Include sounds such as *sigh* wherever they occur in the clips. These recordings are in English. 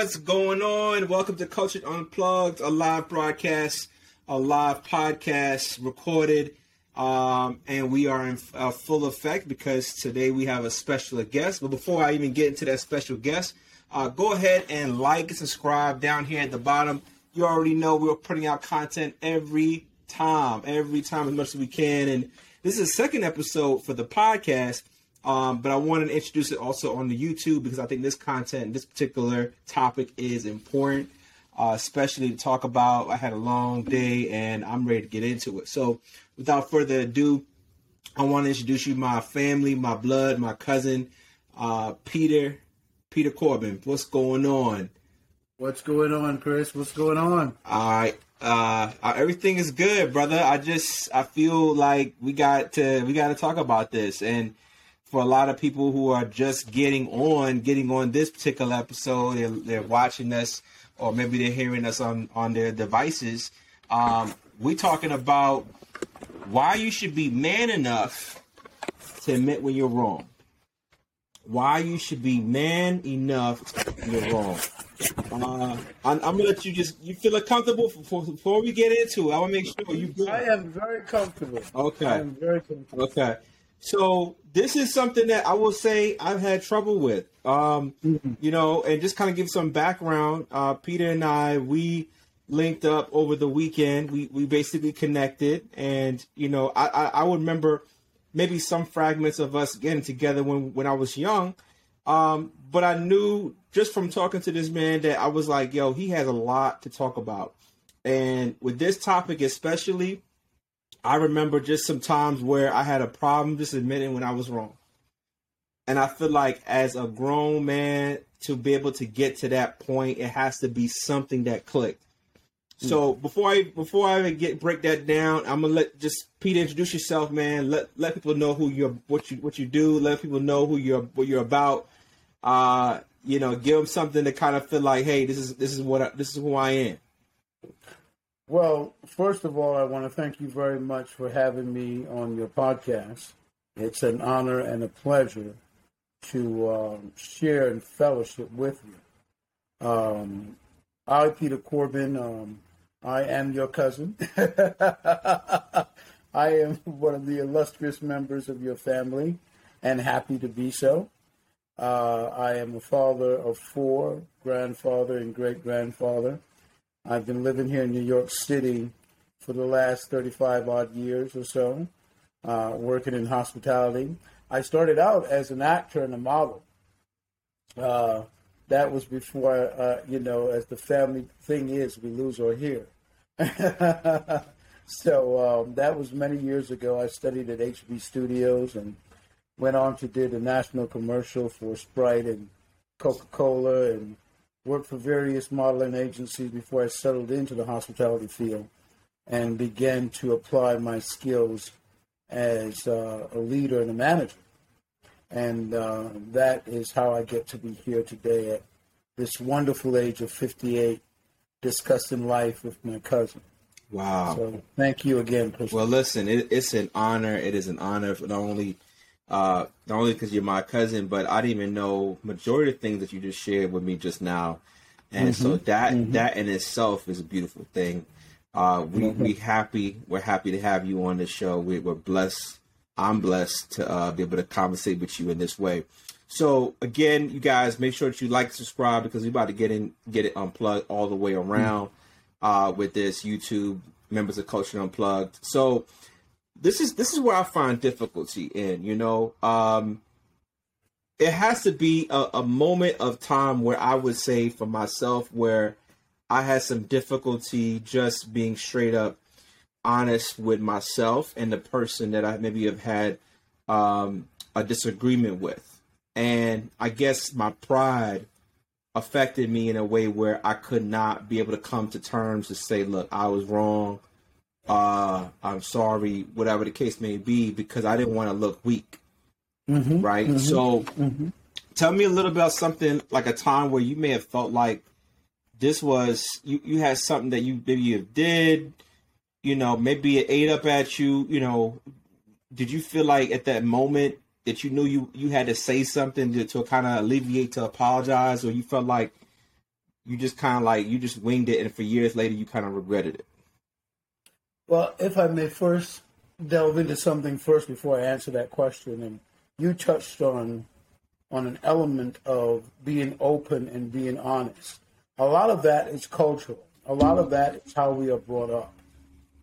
What's going on? Welcome to Culture Unplugged, a live broadcast, a live podcast recorded, um, and we are in uh, full effect because today we have a special guest. But before I even get into that special guest, uh, go ahead and like and subscribe down here at the bottom. You already know we're putting out content every time, every time as much as we can, and this is the second episode for the podcast. Um, but I wanted to introduce it also on the YouTube because I think this content, this particular topic is important, uh, especially to talk about. I had a long day and I'm ready to get into it. So without further ado, I want to introduce you my family, my blood, my cousin, uh, Peter, Peter Corbin. What's going on? What's going on, Chris? What's going on? All right. Uh, uh, everything is good, brother. I just I feel like we got to we got to talk about this and for a lot of people who are just getting on, getting on this particular episode, they're, they're watching us, or maybe they're hearing us on on their devices. Um, we're talking about why you should be man enough to admit when you're wrong. Why you should be man enough when you're wrong. Uh, I'm, I'm, gonna let you just you feel comfortable before, before we get into it. I want to make sure you good. I am very comfortable. Okay. I am very comfortable. Okay. So this is something that I will say I've had trouble with. Um, mm-hmm. You know, and just kind of give some background. Uh, Peter and I, we linked up over the weekend. We we basically connected, and you know, I I, I would remember maybe some fragments of us getting together when when I was young. Um, but I knew just from talking to this man that I was like, yo, he has a lot to talk about, and with this topic especially I remember just some times where I had a problem just admitting when I was wrong. And I feel like as a grown man to be able to get to that point, it has to be something that clicked. So hmm. before I before I even get break that down, I'm gonna let just Peter introduce yourself, man. Let let people know who you're, what you what you do. Let people know who you're what you're about. Uh, you know, give them something to kind of feel like, hey, this is this is what I, this is who I am. Well, first of all, I want to thank you very much for having me on your podcast. It's an honor and a pleasure to um, share and fellowship with you. Um, I, Peter Corbin, um, I am your cousin. *laughs* I am one of the illustrious members of your family and happy to be so. Uh, I am a father of four, grandfather and great grandfather. I've been living here in New York City for the last 35 odd years or so, uh, working in hospitality. I started out as an actor and a model. Uh, that was before, uh, you know, as the family thing is, we lose our hair. *laughs* so um, that was many years ago. I studied at HB Studios and went on to do the national commercial for Sprite and Coca Cola and worked for various modeling agencies before I settled into the hospitality field and began to apply my skills as uh, a leader and a manager. And uh, that is how I get to be here today at this wonderful age of 58, discussing life with my cousin. Wow. So thank you again, Chris. Well, listen, it, it's an honor. It is an honor for not only uh, not only because you're my cousin, but I didn't even know majority of things that you just shared with me just now, and mm-hmm. so that mm-hmm. that in itself is a beautiful thing. Uh, we mm-hmm. we happy we're happy to have you on the show. We, are blessed. I'm blessed to uh, be able to conversate with you in this way. So again, you guys, make sure that you like, subscribe because we're about to get in, get it unplugged all the way around mm-hmm. uh, with this YouTube members of Culture Unplugged. So this is this is where I find difficulty in. You know, um, it has to be a, a moment of time where I would say for myself where I had some difficulty just being straight up honest with myself and the person that I maybe have had um, a disagreement with. And I guess my pride affected me in a way where I could not be able to come to terms to say, look, I was wrong uh, I'm sorry, whatever the case may be, because I didn't want to look weak. Mm-hmm, right. Mm-hmm, so, mm-hmm. tell me a little about something like a time where you may have felt like this was you, you had something that you maybe you did, you know, maybe it ate up at you, you know. Did you feel like at that moment that you knew you you had to say something to, to kind of alleviate to apologize, or you felt like you just kind of like you just winged it, and for years later you kind of regretted it? Well, if I may first delve into something first before I answer that question, and you touched on on an element of being open and being honest. A lot of that is cultural. A lot of that is how we are brought up.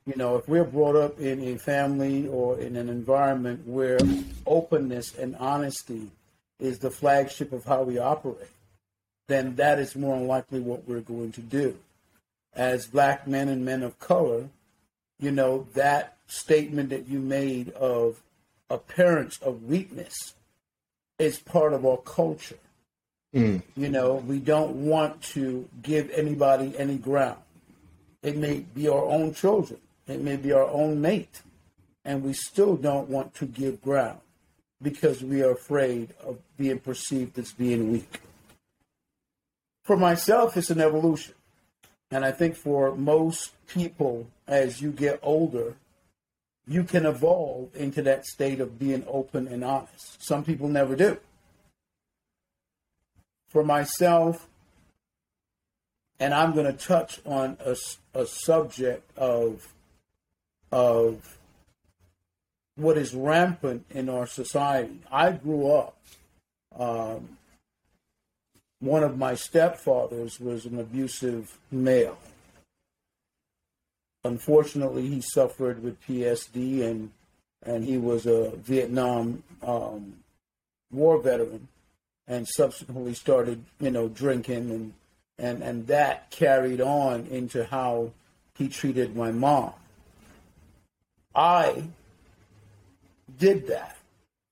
You know, if we're brought up in a family or in an environment where openness and honesty is the flagship of how we operate, then that is more likely what we're going to do. As black men and men of color, you know, that statement that you made of appearance of weakness is part of our culture. Mm. You know, we don't want to give anybody any ground. It may be our own children, it may be our own mate, and we still don't want to give ground because we are afraid of being perceived as being weak. For myself, it's an evolution. And I think for most people, as you get older, you can evolve into that state of being open and honest. Some people never do. For myself, and I'm going to touch on a, a subject of of what is rampant in our society. I grew up. Um, one of my stepfathers was an abusive male. Unfortunately, he suffered with PTSD and and he was a Vietnam um, war veteran, and subsequently started, you know, drinking and and and that carried on into how he treated my mom. I did that.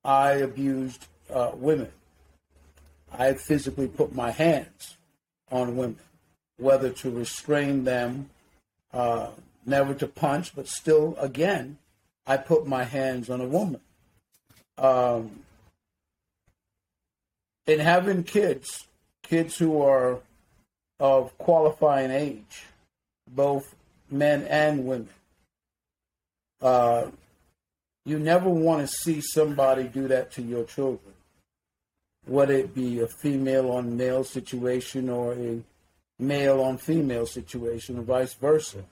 I abused uh, women. I physically put my hands on women, whether to restrain them, uh, never to punch, but still, again, I put my hands on a woman. Um, in having kids, kids who are of qualifying age, both men and women, uh, you never want to see somebody do that to your children, whether it be a female on male situation or a male on female situation or vice versa.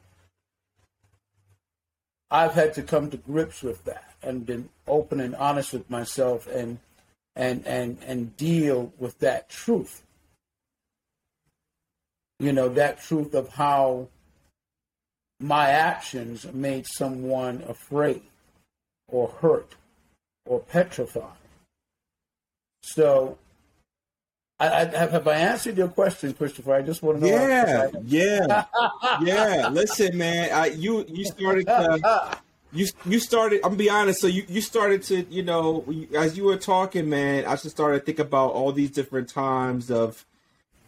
I've had to come to grips with that and been open and honest with myself and and and and deal with that truth. You know, that truth of how my actions made someone afraid or hurt or petrified. So, I, I, have I answered your question, Christopher? I just want to know. Yeah, yeah, *laughs* yeah. Listen, man, I, you you started. To, you you started. I'm gonna be honest. So you you started to you know as you were talking, man. I just started to think about all these different times of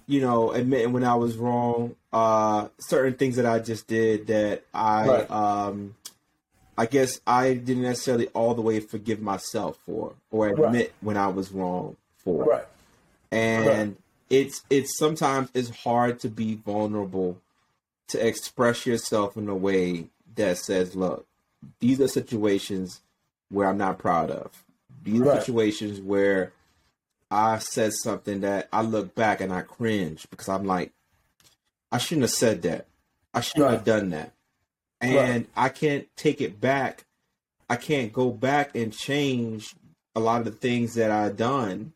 you know admitting when I was wrong. Uh, certain things that I just did that I right. um I guess I didn't necessarily all the way forgive myself for or admit right. when I was wrong for. Right. And right. it's it's sometimes it's hard to be vulnerable to express yourself in a way that says, look, these are situations where I'm not proud of. These are situations where I said something that I look back and I cringe because I'm like, I shouldn't have said that. I shouldn't have done that and right. I can't take it back. I can't go back and change a lot of the things that I've done.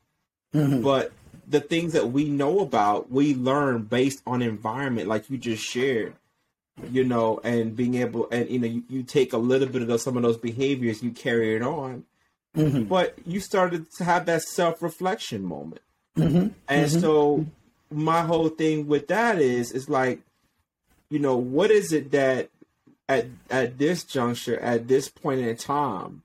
Mm-hmm. But the things that we know about, we learn based on environment, like you just shared, you know, and being able, and you know, you, you take a little bit of those, some of those behaviors, you carry it on. Mm-hmm. But you started to have that self reflection moment. Mm-hmm. And mm-hmm. so my whole thing with that is, is like, you know, what is it that at at this juncture, at this point in time,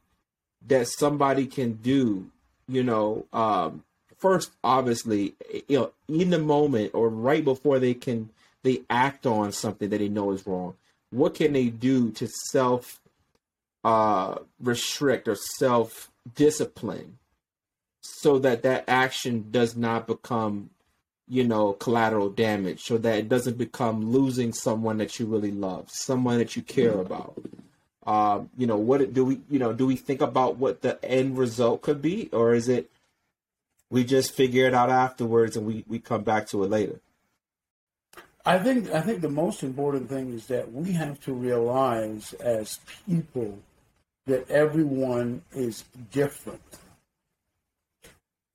that somebody can do, you know, um, first obviously, you know, in the moment or right before they can they act on something that they know is wrong. What can they do to self uh, restrict or self discipline so that that action does not become you know, collateral damage so that it doesn't become losing someone that you really love, someone that you care about. Um, you know, what do we, you know, do we think about what the end result could be, or is it we just figure it out afterwards and we we come back to it later? I think I think the most important thing is that we have to realize as people that everyone is different.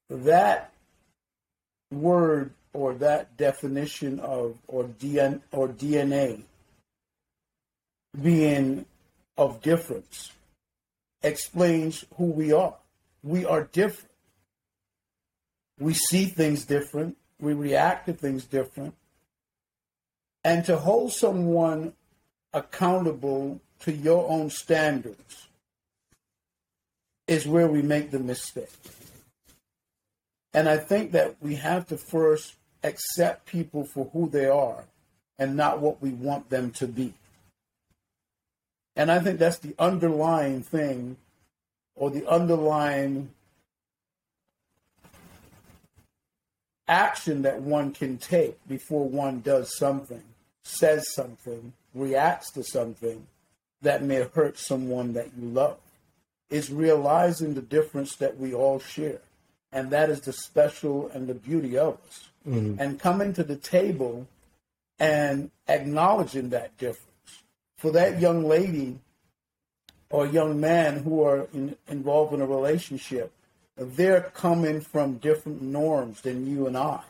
That word or that definition of or DNA or DNA being of difference explains who we are. We are different. We see things different. We react to things different. And to hold someone accountable to your own standards is where we make the mistake. And I think that we have to first accept people for who they are and not what we want them to be. And I think that's the underlying thing or the underlying action that one can take before one does something, says something, reacts to something that may hurt someone that you love. Is realizing the difference that we all share. And that is the special and the beauty of us. Mm-hmm. And coming to the table and acknowledging that difference. For that young lady or young man who are in, involved in a relationship, they're coming from different norms than you and I.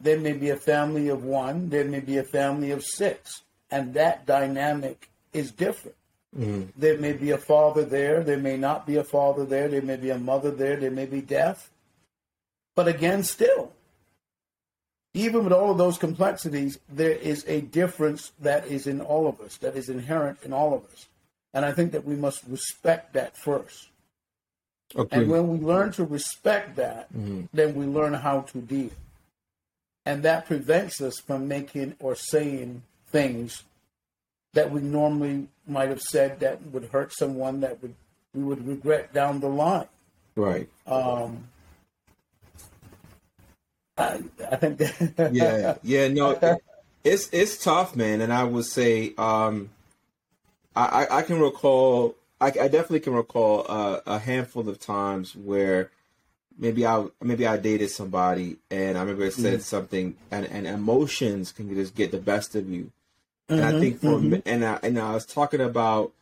There may be a family of one, there may be a family of six, and that dynamic is different. Mm-hmm. There may be a father there, there may not be a father there, there may be a mother there, there may be death. But again, still, even with all of those complexities, there is a difference that is in all of us, that is inherent in all of us. And I think that we must respect that first. Okay. And when we learn to respect that, mm-hmm. then we learn how to deal. And that prevents us from making or saying things that we normally might have said that would hurt someone that would we would regret down the line. Right. Um, I, I think that yeah, *laughs* yeah, no, it, it's it's tough, man. And I would say, um, I, I can recall I, I definitely can recall uh, a handful of times where maybe I maybe I dated somebody and I remember it said mm-hmm. something and, and emotions can just get the best of you. And mm-hmm, I think for mm-hmm. and I and I was talking about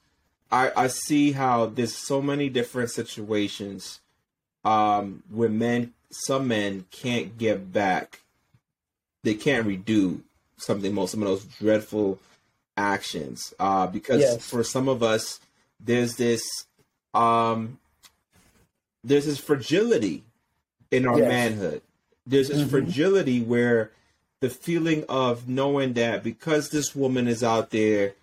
I, I see how there's so many different situations um where men some men can't get back they can't redo something most some of those dreadful actions uh because yes. for some of us there's this um there's this fragility in our yes. manhood. There's this mm-hmm. fragility where the feeling of knowing that because this woman is out there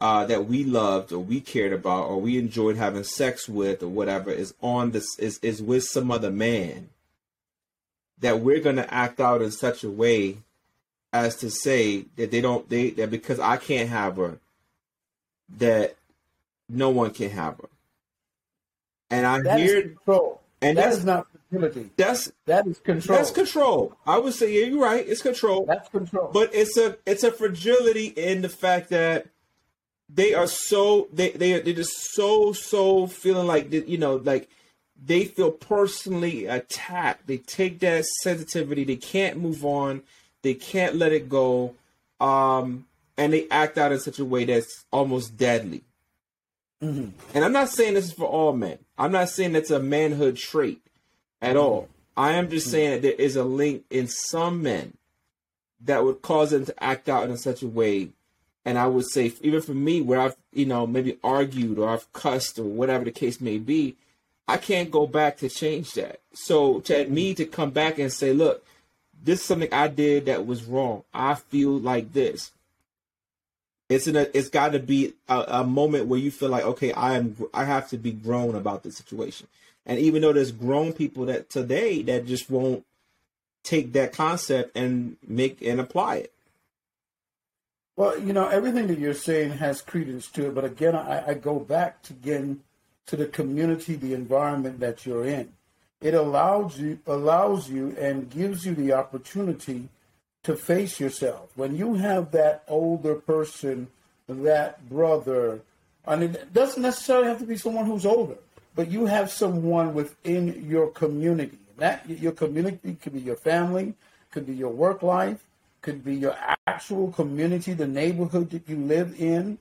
uh, that we loved or we cared about or we enjoyed having sex with or whatever is on this is, is with some other man that we're going to act out in such a way as to say that they don't they that because I can't have her that no one can have her. And I that hear control. And that is not fragility. That's that is control. That's control. I would say, yeah, you're right. It's control. That's control. But it's a it's a fragility in the fact that they are so they they they're just so so feeling like you know like they feel personally attacked. They take that sensitivity. They can't move on. They can't let it go. Um, and they act out in such a way that's almost deadly. Mm-hmm. And I'm not saying this is for all men. I'm not saying that's a manhood trait at all. I am just mm-hmm. saying that there is a link in some men that would cause them to act out in such a way. And I would say, even for me, where I've, you know, maybe argued or I've cussed or whatever the case may be, I can't go back to change that. So to me to come back and say, look, this is something I did that was wrong. I feel like this. It's in a. It's got to be a, a, moment where you feel like, okay, I am. I have to be grown about this situation. And even though there's grown people that today that just won't take that concept and make and apply it. Well, you know, everything that you're saying has credence to it, but again, I, I go back to again to the community, the environment that you're in. It allows you allows you and gives you the opportunity to face yourself. When you have that older person, that brother, I mean, it doesn't necessarily have to be someone who's older, but you have someone within your community. That your community could be your family, could be your work life, could be your actual community, the neighborhood that you live in.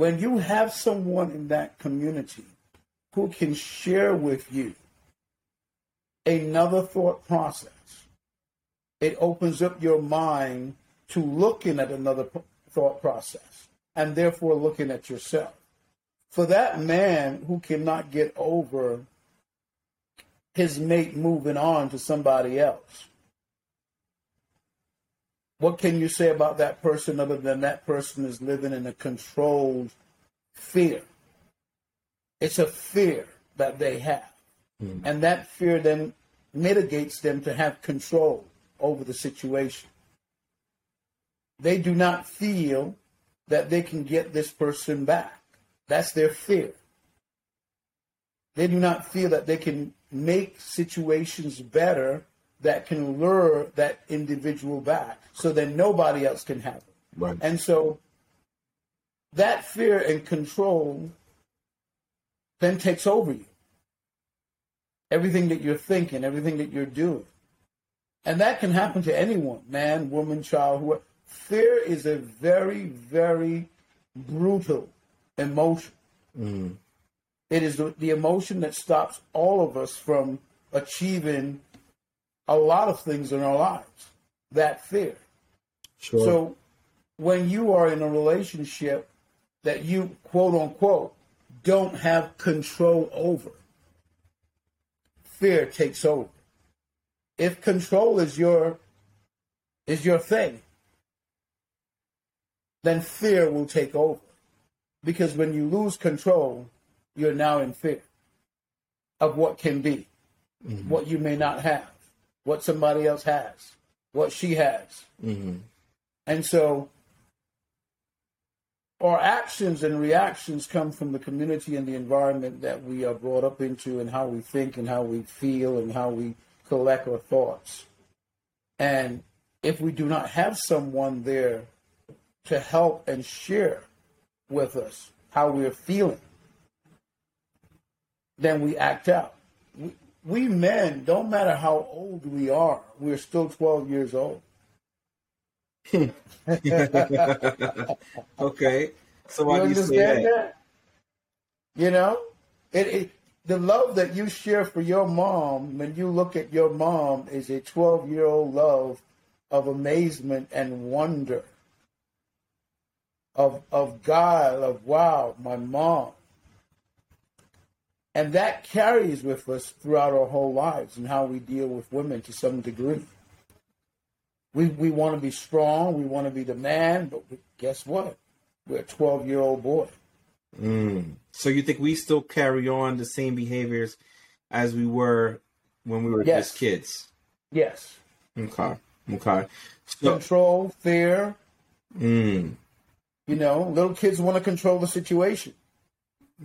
When you have someone in that community who can share with you another thought process, it opens up your mind to looking at another thought process and therefore looking at yourself. For that man who cannot get over his mate moving on to somebody else, what can you say about that person other than that person is living in a controlled fear? It's a fear that they have. Mm. And that fear then mitigates them to have control over the situation. They do not feel that they can get this person back. That's their fear. They do not feel that they can make situations better that can lure that individual back so that nobody else can have it. Right. And so that fear and control then takes over you. Everything that you're thinking, everything that you're doing. And that can happen to anyone, man, woman, child, whoever. Fear is a very, very brutal emotion. Mm. It is the, the emotion that stops all of us from achieving a lot of things in our lives. That fear. Sure. So when you are in a relationship that you quote unquote don't have control over, fear takes over. If control is your is your thing, then fear will take over. Because when you lose control, you're now in fear of what can be, mm-hmm. what you may not have what somebody else has, what she has. Mm-hmm. And so our actions and reactions come from the community and the environment that we are brought up into and how we think and how we feel and how we collect our thoughts. And if we do not have someone there to help and share with us how we're feeling, then we act out we men, don't matter how old we are, we're still 12 years old. *laughs* okay. So why you do you say that? that? You know, it, it, the love that you share for your mom when you look at your mom is a 12 year old love of amazement and wonder of of God of wow my mom and that carries with us throughout our whole lives and how we deal with women to some degree. We, we want to be strong, we want to be the man, but we, guess what? We're a 12 year old boy. Mm. So you think we still carry on the same behaviors as we were when we were yes. just kids? Yes. Okay. Okay. So, control, fear. Mm. You know, little kids want to control the situation.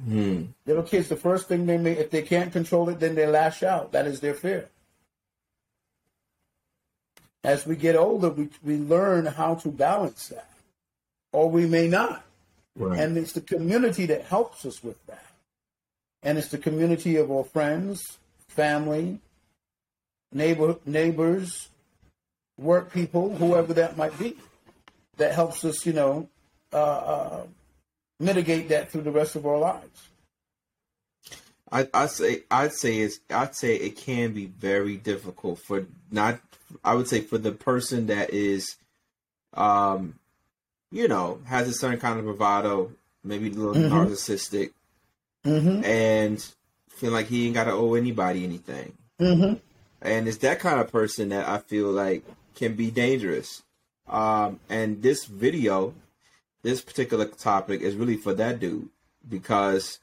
Hmm. Little kids, the first thing they may, if they can't control it, then they lash out. That is their fear. As we get older, we, we learn how to balance that, or we may not. Right. And it's the community that helps us with that. And it's the community of our friends, family, neighbor, neighbors, work people, whoever that might be, that helps us, you know, uh, uh, mitigate that through the rest of our lives. I I say I'd say it's I'd say it can be very difficult for not I would say for the person that is um you know has a certain kind of bravado maybe a little mm-hmm. narcissistic mm-hmm. and feel like he ain't got to owe anybody anything mm-hmm. and it's that kind of person that I feel like can be dangerous um and this video this particular topic is really for that dude because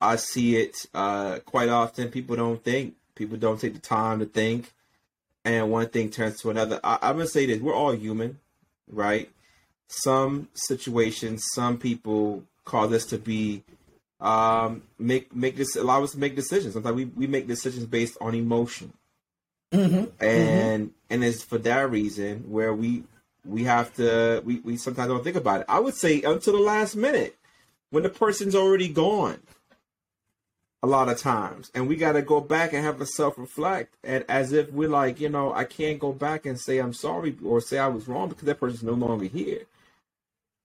I see it uh, quite often. People don't think. People don't take the time to think, and one thing turns to another. I, I'm gonna say this: we're all human, right? Some situations, some people cause us to be um, make make this allow us to make decisions. Sometimes we, we make decisions based on emotion, mm-hmm. and mm-hmm. and it's for that reason where we we have to we, we sometimes don't think about it. I would say until the last minute when the person's already gone. a lot of times. And we got to go back and have a self reflect and as if we're like you know i can't go back and say i'm sorry or say i was wrong because that person's no longer here.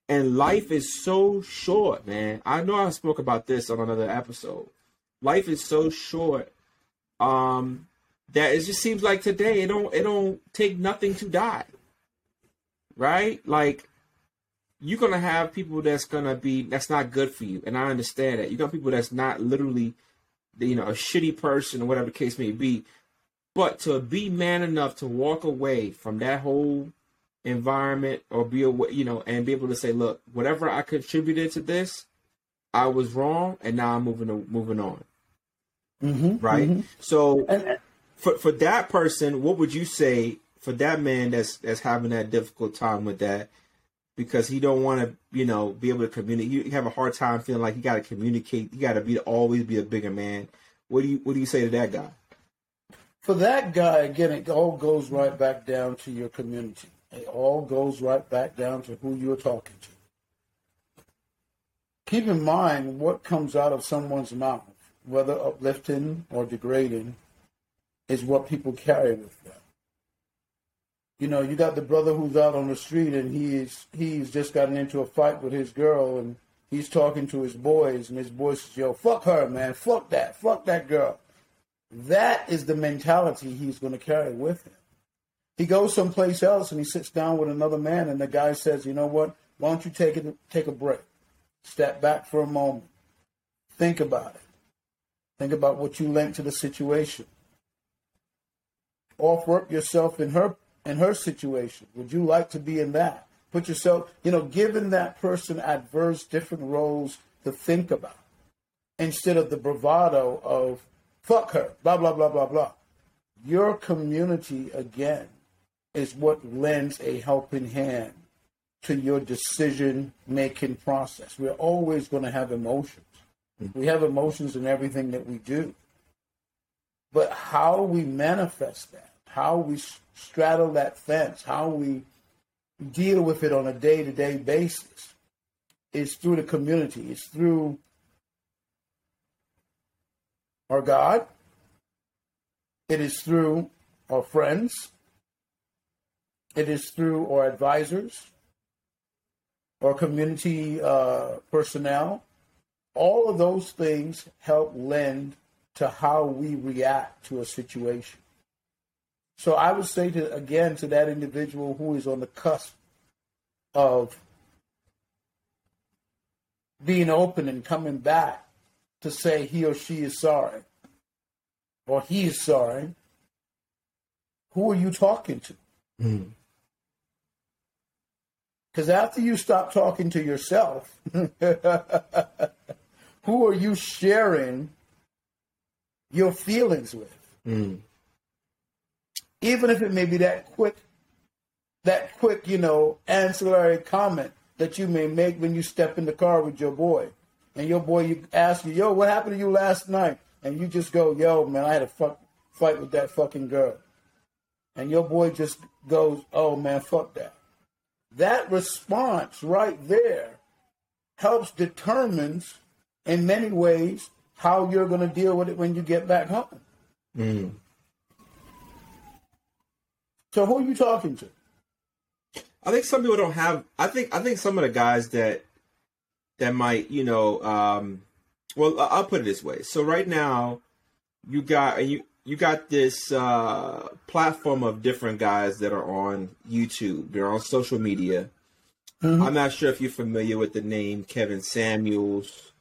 And life is so short man. I know i spoke about this on another episode. Life is so short um that it just seems like today it don't it don't take nothing to die right like you're gonna have people that's gonna be that's not good for you and i understand that you got people that's not literally you know, a shitty person or whatever the case may be. But to be man enough to walk away from that whole environment or be away, you know, and be able to say, look, whatever I contributed to this, I was wrong, and now I'm moving moving on. Mm-hmm, right. Mm-hmm. So for for that person, what would you say for that man that's that's having that difficult time with that? because he don't want to, you know, be able to communicate. You have a hard time feeling like you got to communicate. You got to be always be a bigger man. What do you What do you say to that guy? For that guy, again, it all goes right back down to your community. It all goes right back down to who you're talking to. Keep in mind what comes out of someone's mouth, whether uplifting or degrading, is what people carry with them you know, you got the brother who's out on the street and he's he's just gotten into a fight with his girl and he's talking to his boys and his boys says, Yo, fuck her, man, fuck that, fuck that girl. That is the mentality he's gonna carry with him. He goes someplace else and he sits down with another man and the guy says, You know what? Why don't you take it take a break? Step back for a moment. Think about it. Think about what you lent to the situation. Offer up yourself in her in her situation? Would you like to be in that? Put yourself, you know, giving that person adverse different roles to think about instead of the bravado of fuck her, blah, blah, blah, blah, blah. Your community, again, is what lends a helping hand to your decision making process. We're always going to have emotions. Mm-hmm. We have emotions in everything that we do. But how we manifest that, how we straddle that fence, how we deal with it on a day to day basis is through the community, it's through our God, it is through our friends, it is through our advisors, our community uh, personnel. All of those things help lend to how we react to a situation. So I would say to again to that individual who is on the cusp of being open and coming back to say he or she is sorry or he is sorry, who are you talking to? Because mm. after you stop talking to yourself, *laughs* who are you sharing your feelings with? Mm even if it may be that quick, that quick, you know, ancillary comment that you may make when you step in the car with your boy, and your boy you ask you, "Yo, what happened to you last night?" and you just go, "Yo, man, I had a fuck fight with that fucking girl," and your boy just goes, "Oh man, fuck that." That response right there helps determines in many ways how you're going to deal with it when you get back home. Mm. So who are you talking to? I think some people don't have. I think I think some of the guys that that might you know. Um, well, I'll put it this way. So right now, you got you you got this uh, platform of different guys that are on YouTube. They're on social media. Mm-hmm. I'm not sure if you're familiar with the name Kevin Samuels,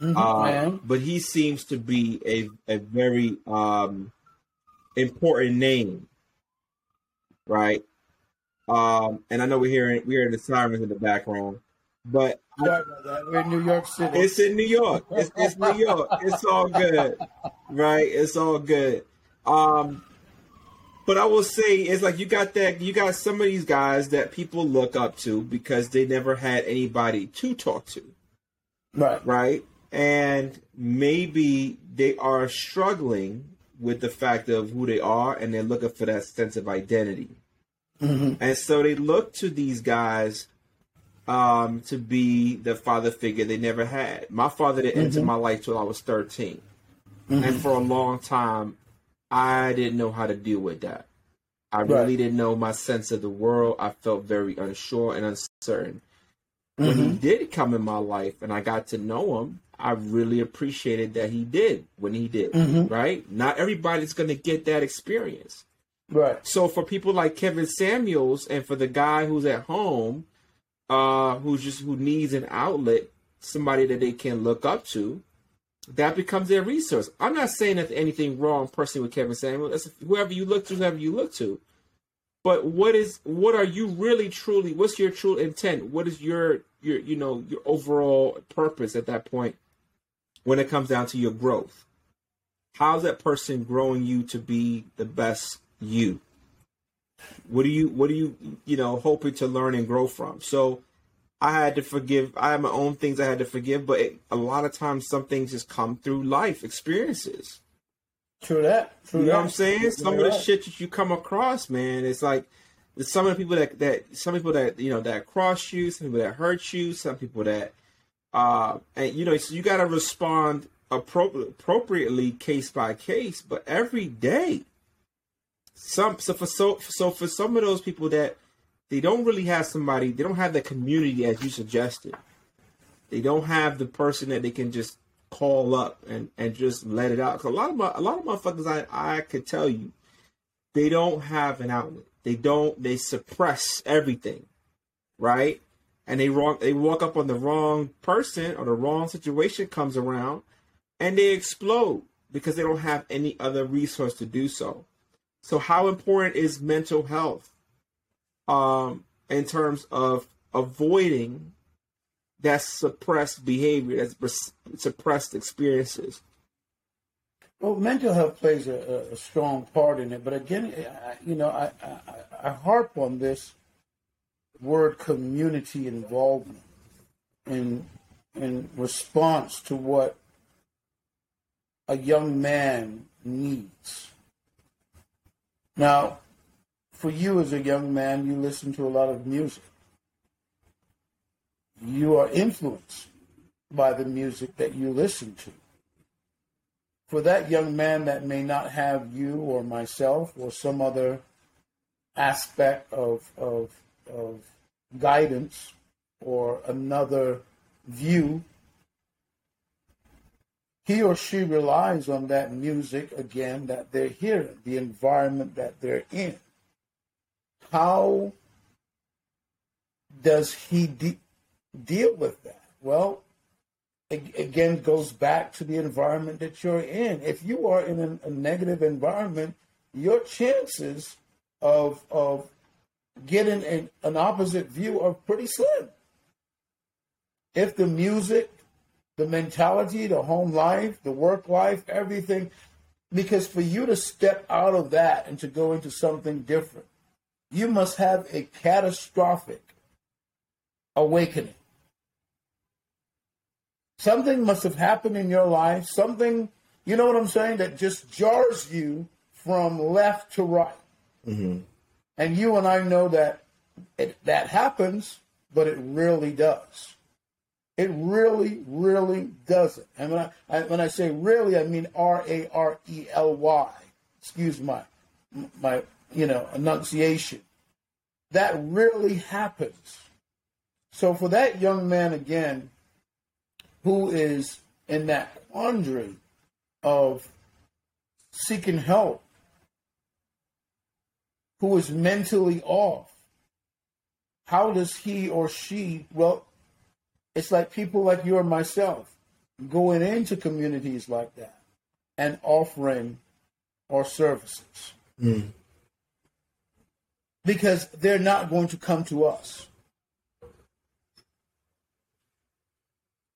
mm-hmm, uh, but he seems to be a a very um, important name right? Um, and I know we're hearing we're hearing the sirens in the background, but I, we're in New York City. It's in New York. It's, it's New York. It's all good, right? It's all good. Um, but I will say it's like you got that you got some of these guys that people look up to because they never had anybody to talk to, right? Right, and maybe they are struggling with the fact of who they are and they're looking for that sense of identity. Mm-hmm. And so they look to these guys um, to be the father figure they never had. My father didn't mm-hmm. enter my life till I was 13. Mm-hmm. And for a long time, I didn't know how to deal with that. I really right. didn't know my sense of the world. I felt very unsure and uncertain. When he mm-hmm. did come in my life and I got to know him, I really appreciated that he did when he did, mm-hmm. right? Not everybody's going to get that experience. Right. So for people like Kevin Samuels and for the guy who's at home, uh, who's just who needs an outlet, somebody that they can look up to, that becomes their resource. I'm not saying that anything wrong personally with Kevin Samuels. That's whoever you look to, whoever you look to. But what is what are you really truly? What's your true intent? What is your your you know your overall purpose at that point when it comes down to your growth? How's that person growing you to be the best you? What do you what do you you know hoping to learn and grow from? So I had to forgive. I have my own things I had to forgive, but it, a lot of times some things just come through life experiences. True that. True you know that. what I'm saying? Some of the shit that you come across, man, it's like some of the people that that some people that you know that cross you, some people that hurt you, some people that uh and you know so you got to respond appro- appropriately case by case, but every day. Some so for so so for some of those people that they don't really have somebody. They don't have the community as you suggested. They don't have the person that they can just call up and, and just let it out. Cause a lot of my, a lot of motherfuckers, I I could tell you, they don't have an outlet. They don't. They suppress everything, right? And they wrong. They walk up on the wrong person or the wrong situation comes around, and they explode because they don't have any other resource to do so. So, how important is mental health? um, in terms of avoiding that suppressed behavior, that suppressed experiences. Well, mental health plays a, a, strong part in it, but again, you know, I, I, I harp on this word community involvement in in response to what a young man needs. Now, for you as a young man, you listen to a lot of music. You are influenced by the music that you listen to. For that young man that may not have you or myself or some other aspect of, of, of guidance or another view, he or she relies on that music again that they're hearing, the environment that they're in how does he de- deal with that? Well, again, goes back to the environment that you're in. If you are in a, a negative environment, your chances of of getting an, an opposite view are pretty slim. If the music, the mentality, the home life, the work life, everything, because for you to step out of that and to go into something different, you must have a catastrophic awakening. Something must have happened in your life, something, you know what I'm saying, that just jars you from left to right. Mm-hmm. And you and I know that it, that happens, but it really does. It really, really doesn't. And when I, I when I say really, I mean R A R E L Y. Excuse my my you know, enunciation. That really happens. So for that young man again, who is in that quandary of seeking help, who is mentally off, how does he or she, well, it's like people like you or myself going into communities like that and offering our services. Mm because they're not going to come to us.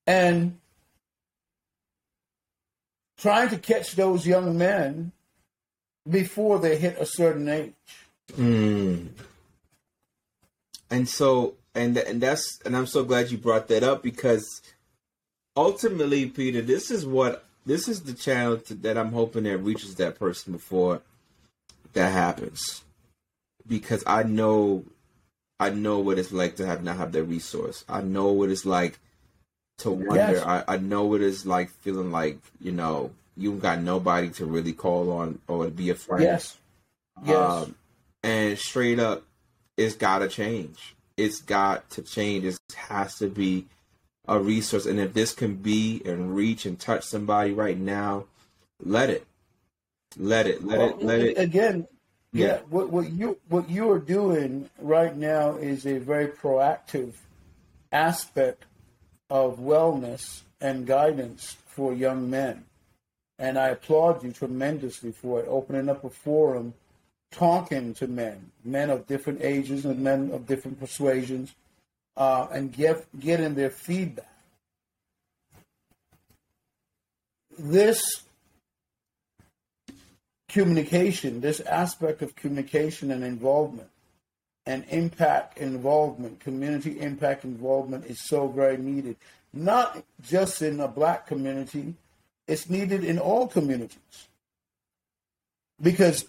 And trying to catch those young men before they hit a certain age. Mm. And so, and and that's, and I'm so glad you brought that up because ultimately, Peter, this is what this is the channel to, that I'm hoping that reaches that person before that happens because I know I know what it's like to have not have that resource. I know what it's like to wonder. Yes. I, I know what it's like feeling like, you know, you got nobody to really call on or be a friend. Yes. Yes. Um, and straight up, it's got to change. It's got to change. It has to be a resource. And if this can be and reach and touch somebody right now, let it. Let it. Let well, it. Let it. Again, yeah. yeah. What what you what you are doing right now is a very proactive aspect of wellness and guidance for young men. And I applaud you tremendously for it, opening up a forum, talking to men, men of different ages and men of different persuasions, uh, and get, getting their feedback. This communication, this aspect of communication and involvement and impact involvement, community impact involvement is so very needed. Not just in a black community, it's needed in all communities. Because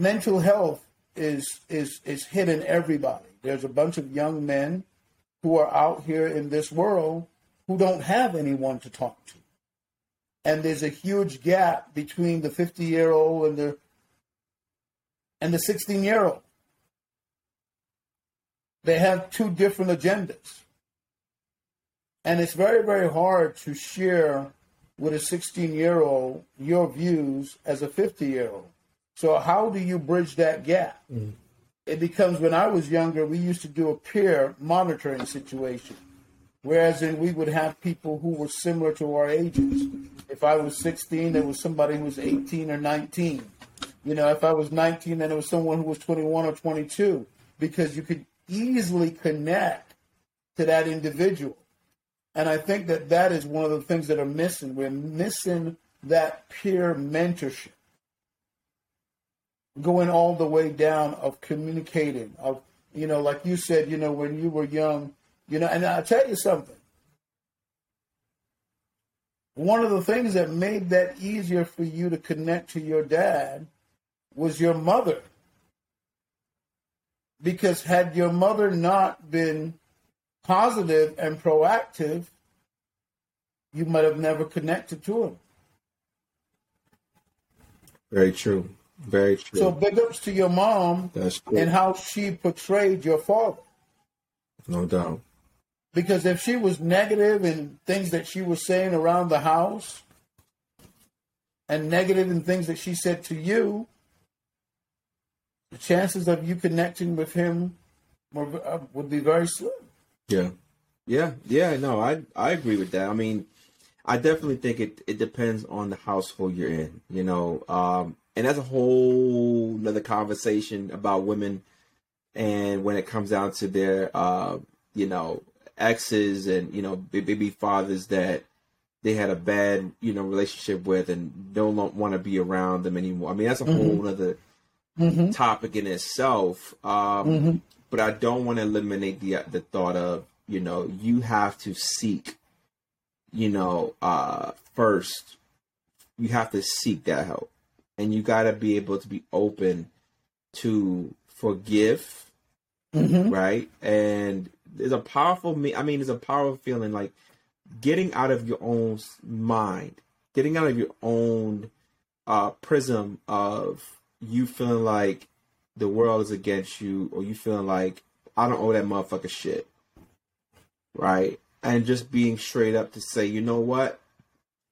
mental health is is is hitting everybody. There's a bunch of young men who are out here in this world who don't have anyone to talk to. And there's a huge gap between the 50 year old and the and the 16 year old. They have two different agendas. And it's very, very hard to share with a 16 year old your views as a 50 year old. So, how do you bridge that gap? Mm. It becomes when I was younger, we used to do a peer monitoring situation, whereas then we would have people who were similar to our ages. If I was 16, there was somebody who was 18 or 19. You know, if I was 19, then it was someone who was 21 or 22, because you could easily connect to that individual. And I think that that is one of the things that are missing. We're missing that peer mentorship, going all the way down of communicating, of, you know, like you said, you know, when you were young, you know, and I'll tell you something. One of the things that made that easier for you to connect to your dad was your mother. Because had your mother not been positive and proactive, you might have never connected to him. Very true. Very true. So big ups to your mom and how she portrayed your father. No doubt. Because if she was negative in things that she was saying around the house and negative in things that she said to you, the chances of you connecting with him were, uh, would be very slim. Yeah. Yeah, yeah, no, I I agree with that. I mean, I definitely think it it depends on the household you're in, you know. Um and that's a whole another conversation about women and when it comes down to their uh, you know, exes and, you know, baby fathers that they had a bad, you know, relationship with and don't want to be around them anymore. I mean, that's a mm-hmm. whole other mm-hmm. topic in itself. Um, mm-hmm but I don't want to eliminate the the thought of you know you have to seek you know uh first you have to seek that help and you got to be able to be open to forgive mm-hmm. right and there's a powerful me i mean there's a powerful feeling like getting out of your own mind getting out of your own uh prism of you feeling like the world is against you or you feeling like I don't owe that motherfucker shit. Right? And just being straight up to say, you know what?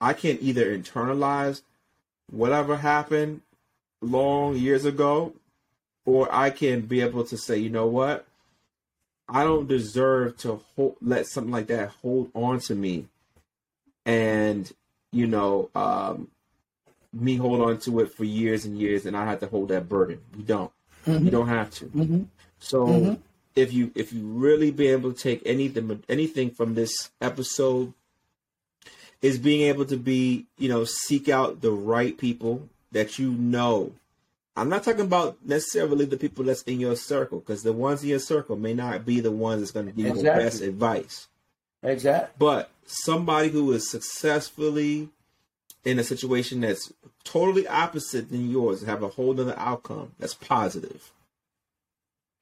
I can either internalize whatever happened long years ago, or I can be able to say, you know what? I don't deserve to hold, let something like that hold on to me, and you know, um, me hold on to it for years and years, and I have to hold that burden. You don't. Mm-hmm. You don't have to. Mm-hmm. So mm-hmm. if you if you really be able to take anything anything from this episode is being able to be you know seek out the right people that you know. I'm not talking about necessarily the people that's in your circle because the ones in your circle may not be the ones that's going to give you exactly. the best advice. Exactly. But somebody who is successfully in a situation that's totally opposite than yours have a whole other outcome that's positive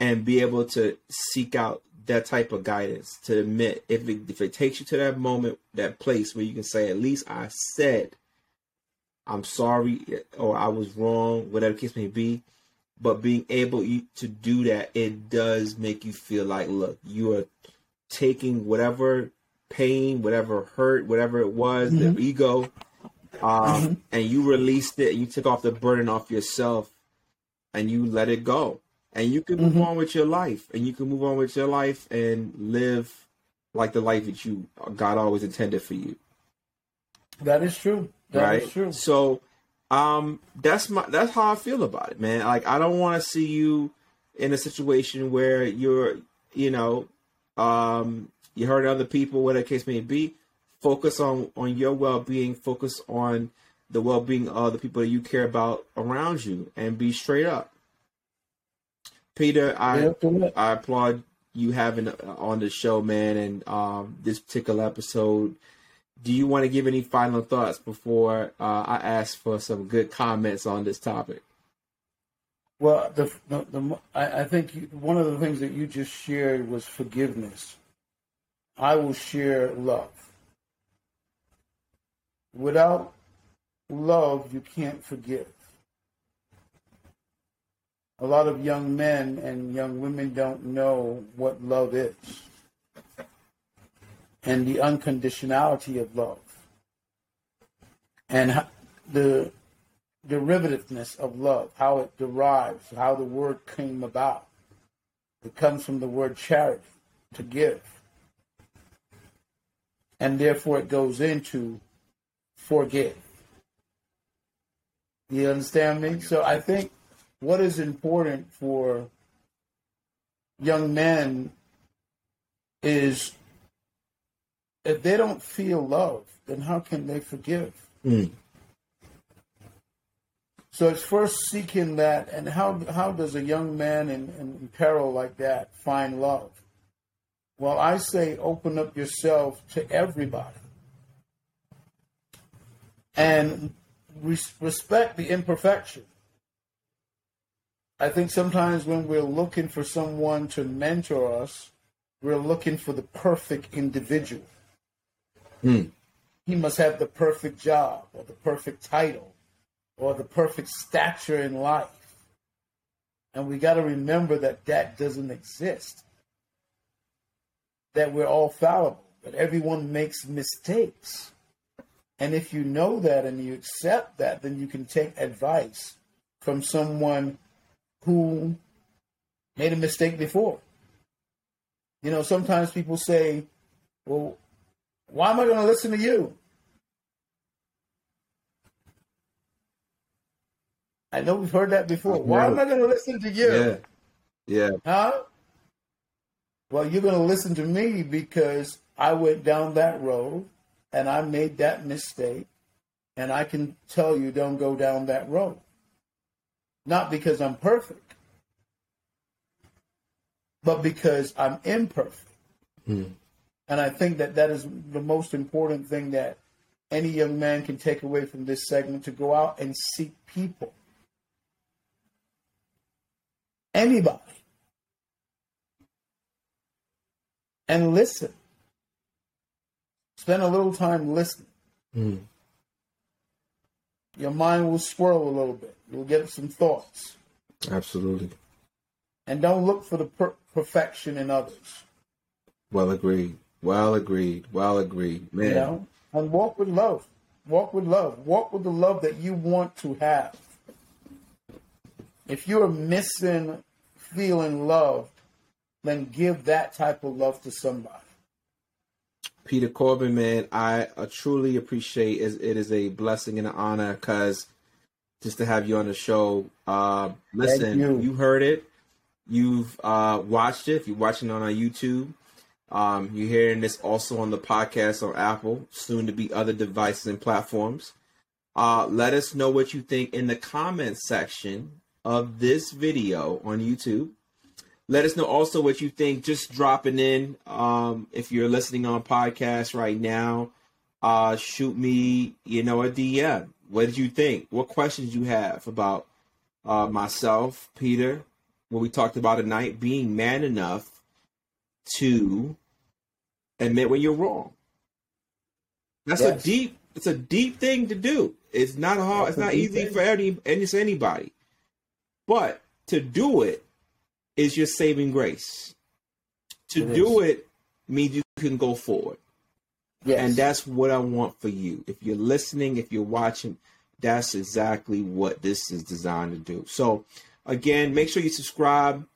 and be able to seek out that type of guidance to admit if it, if it takes you to that moment, that place where you can say, at least I said, I'm sorry or I was wrong, whatever case may be. But being able to do that, it does make you feel like, look, you are taking whatever pain, whatever hurt, whatever it was, mm-hmm. the ego, um, mm-hmm. and you released it. You took off the burden off yourself, and you let it go and you can move mm-hmm. on with your life and you can move on with your life and live like the life that you God always intended for you. That is true. That right? is true. So um that's my that's how I feel about it, man. Like I don't want to see you in a situation where you're, you know, um you hurt other people, whatever the case may be. Focus on on your well being, focus on the well being of the people that you care about around you and be straight up. Peter, I I applaud you having uh, on the show, man, and um, this particular episode. Do you want to give any final thoughts before uh, I ask for some good comments on this topic? Well, the, the, the I, I, think you, one of the things that you just shared was forgiveness. I will share love. Without love, you can't forgive a lot of young men and young women don't know what love is and the unconditionality of love and the derivativeness of love, how it derives, how the word came about. It comes from the word charity, to give. And therefore it goes into forgive. You understand me? So I think what is important for young men is if they don't feel love, then how can they forgive? Mm. So it's first seeking that, and how how does a young man in, in peril like that find love? Well, I say open up yourself to everybody, and res- respect the imperfection. I think sometimes when we're looking for someone to mentor us, we're looking for the perfect individual. Hmm. He must have the perfect job or the perfect title or the perfect stature in life. And we got to remember that that doesn't exist. That we're all fallible, that everyone makes mistakes. And if you know that and you accept that, then you can take advice from someone who made a mistake before. You know, sometimes people say, well, why am I going to listen to you? I know we've heard that before. Why am I going to listen to you? Yeah. Yeah. Huh? Well, you're going to listen to me because I went down that road and I made that mistake. And I can tell you, don't go down that road. Not because I'm perfect, but because I'm imperfect. Mm. And I think that that is the most important thing that any young man can take away from this segment to go out and seek people. Anybody. And listen. Spend a little time listening. Mm your mind will swirl a little bit. You'll get some thoughts. Absolutely. And don't look for the per- perfection in others. Well agreed. Well agreed. Well agreed. Man. You know? And walk with love. Walk with love. Walk with the love that you want to have. If you're missing feeling loved, then give that type of love to somebody. Peter Corbin, man, I uh, truly appreciate it. It is a blessing and an honor because just to have you on the show. Uh, listen, you. you. heard it. You've uh, watched it. If you're watching it on our YouTube, um, you're hearing this also on the podcast on Apple, soon to be other devices and platforms. Uh, let us know what you think in the comments section of this video on YouTube. Let us know also what you think. Just dropping in. Um, if you're listening on podcast right now, uh, shoot me, you know, a DM. What did you think? What questions you have about uh, myself, Peter, what we talked about tonight, being man enough to admit when you're wrong. That's yes. a deep. It's a deep thing to do. It's not hard. That's it's not easy thing. for any and it's anybody. But to do it is your saving grace. To it do is. it means you can go forward. Yes. And that's what I want for you. If you're listening, if you're watching, that's exactly what this is designed to do. So, again, make sure you subscribe.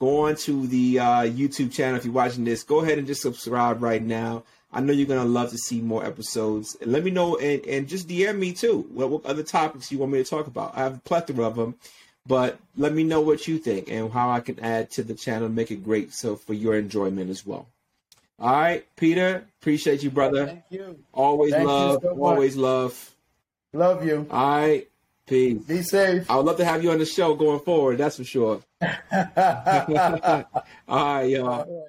Go on to the uh, YouTube channel if you're watching this. Go ahead and just subscribe right now. I know you're gonna love to see more episodes. And let me know and, and just DM me too. What, what other topics you want me to talk about? I have a plethora of them, but let me know what you think and how I can add to the channel, and make it great so for your enjoyment as well. All right, Peter, appreciate you, brother. Thank you. Always Thank love, so always love. Love you. All right. Peace. Be safe. I would love to have you on the show going forward. That's for sure. *laughs* *laughs* All right, y'all. All right.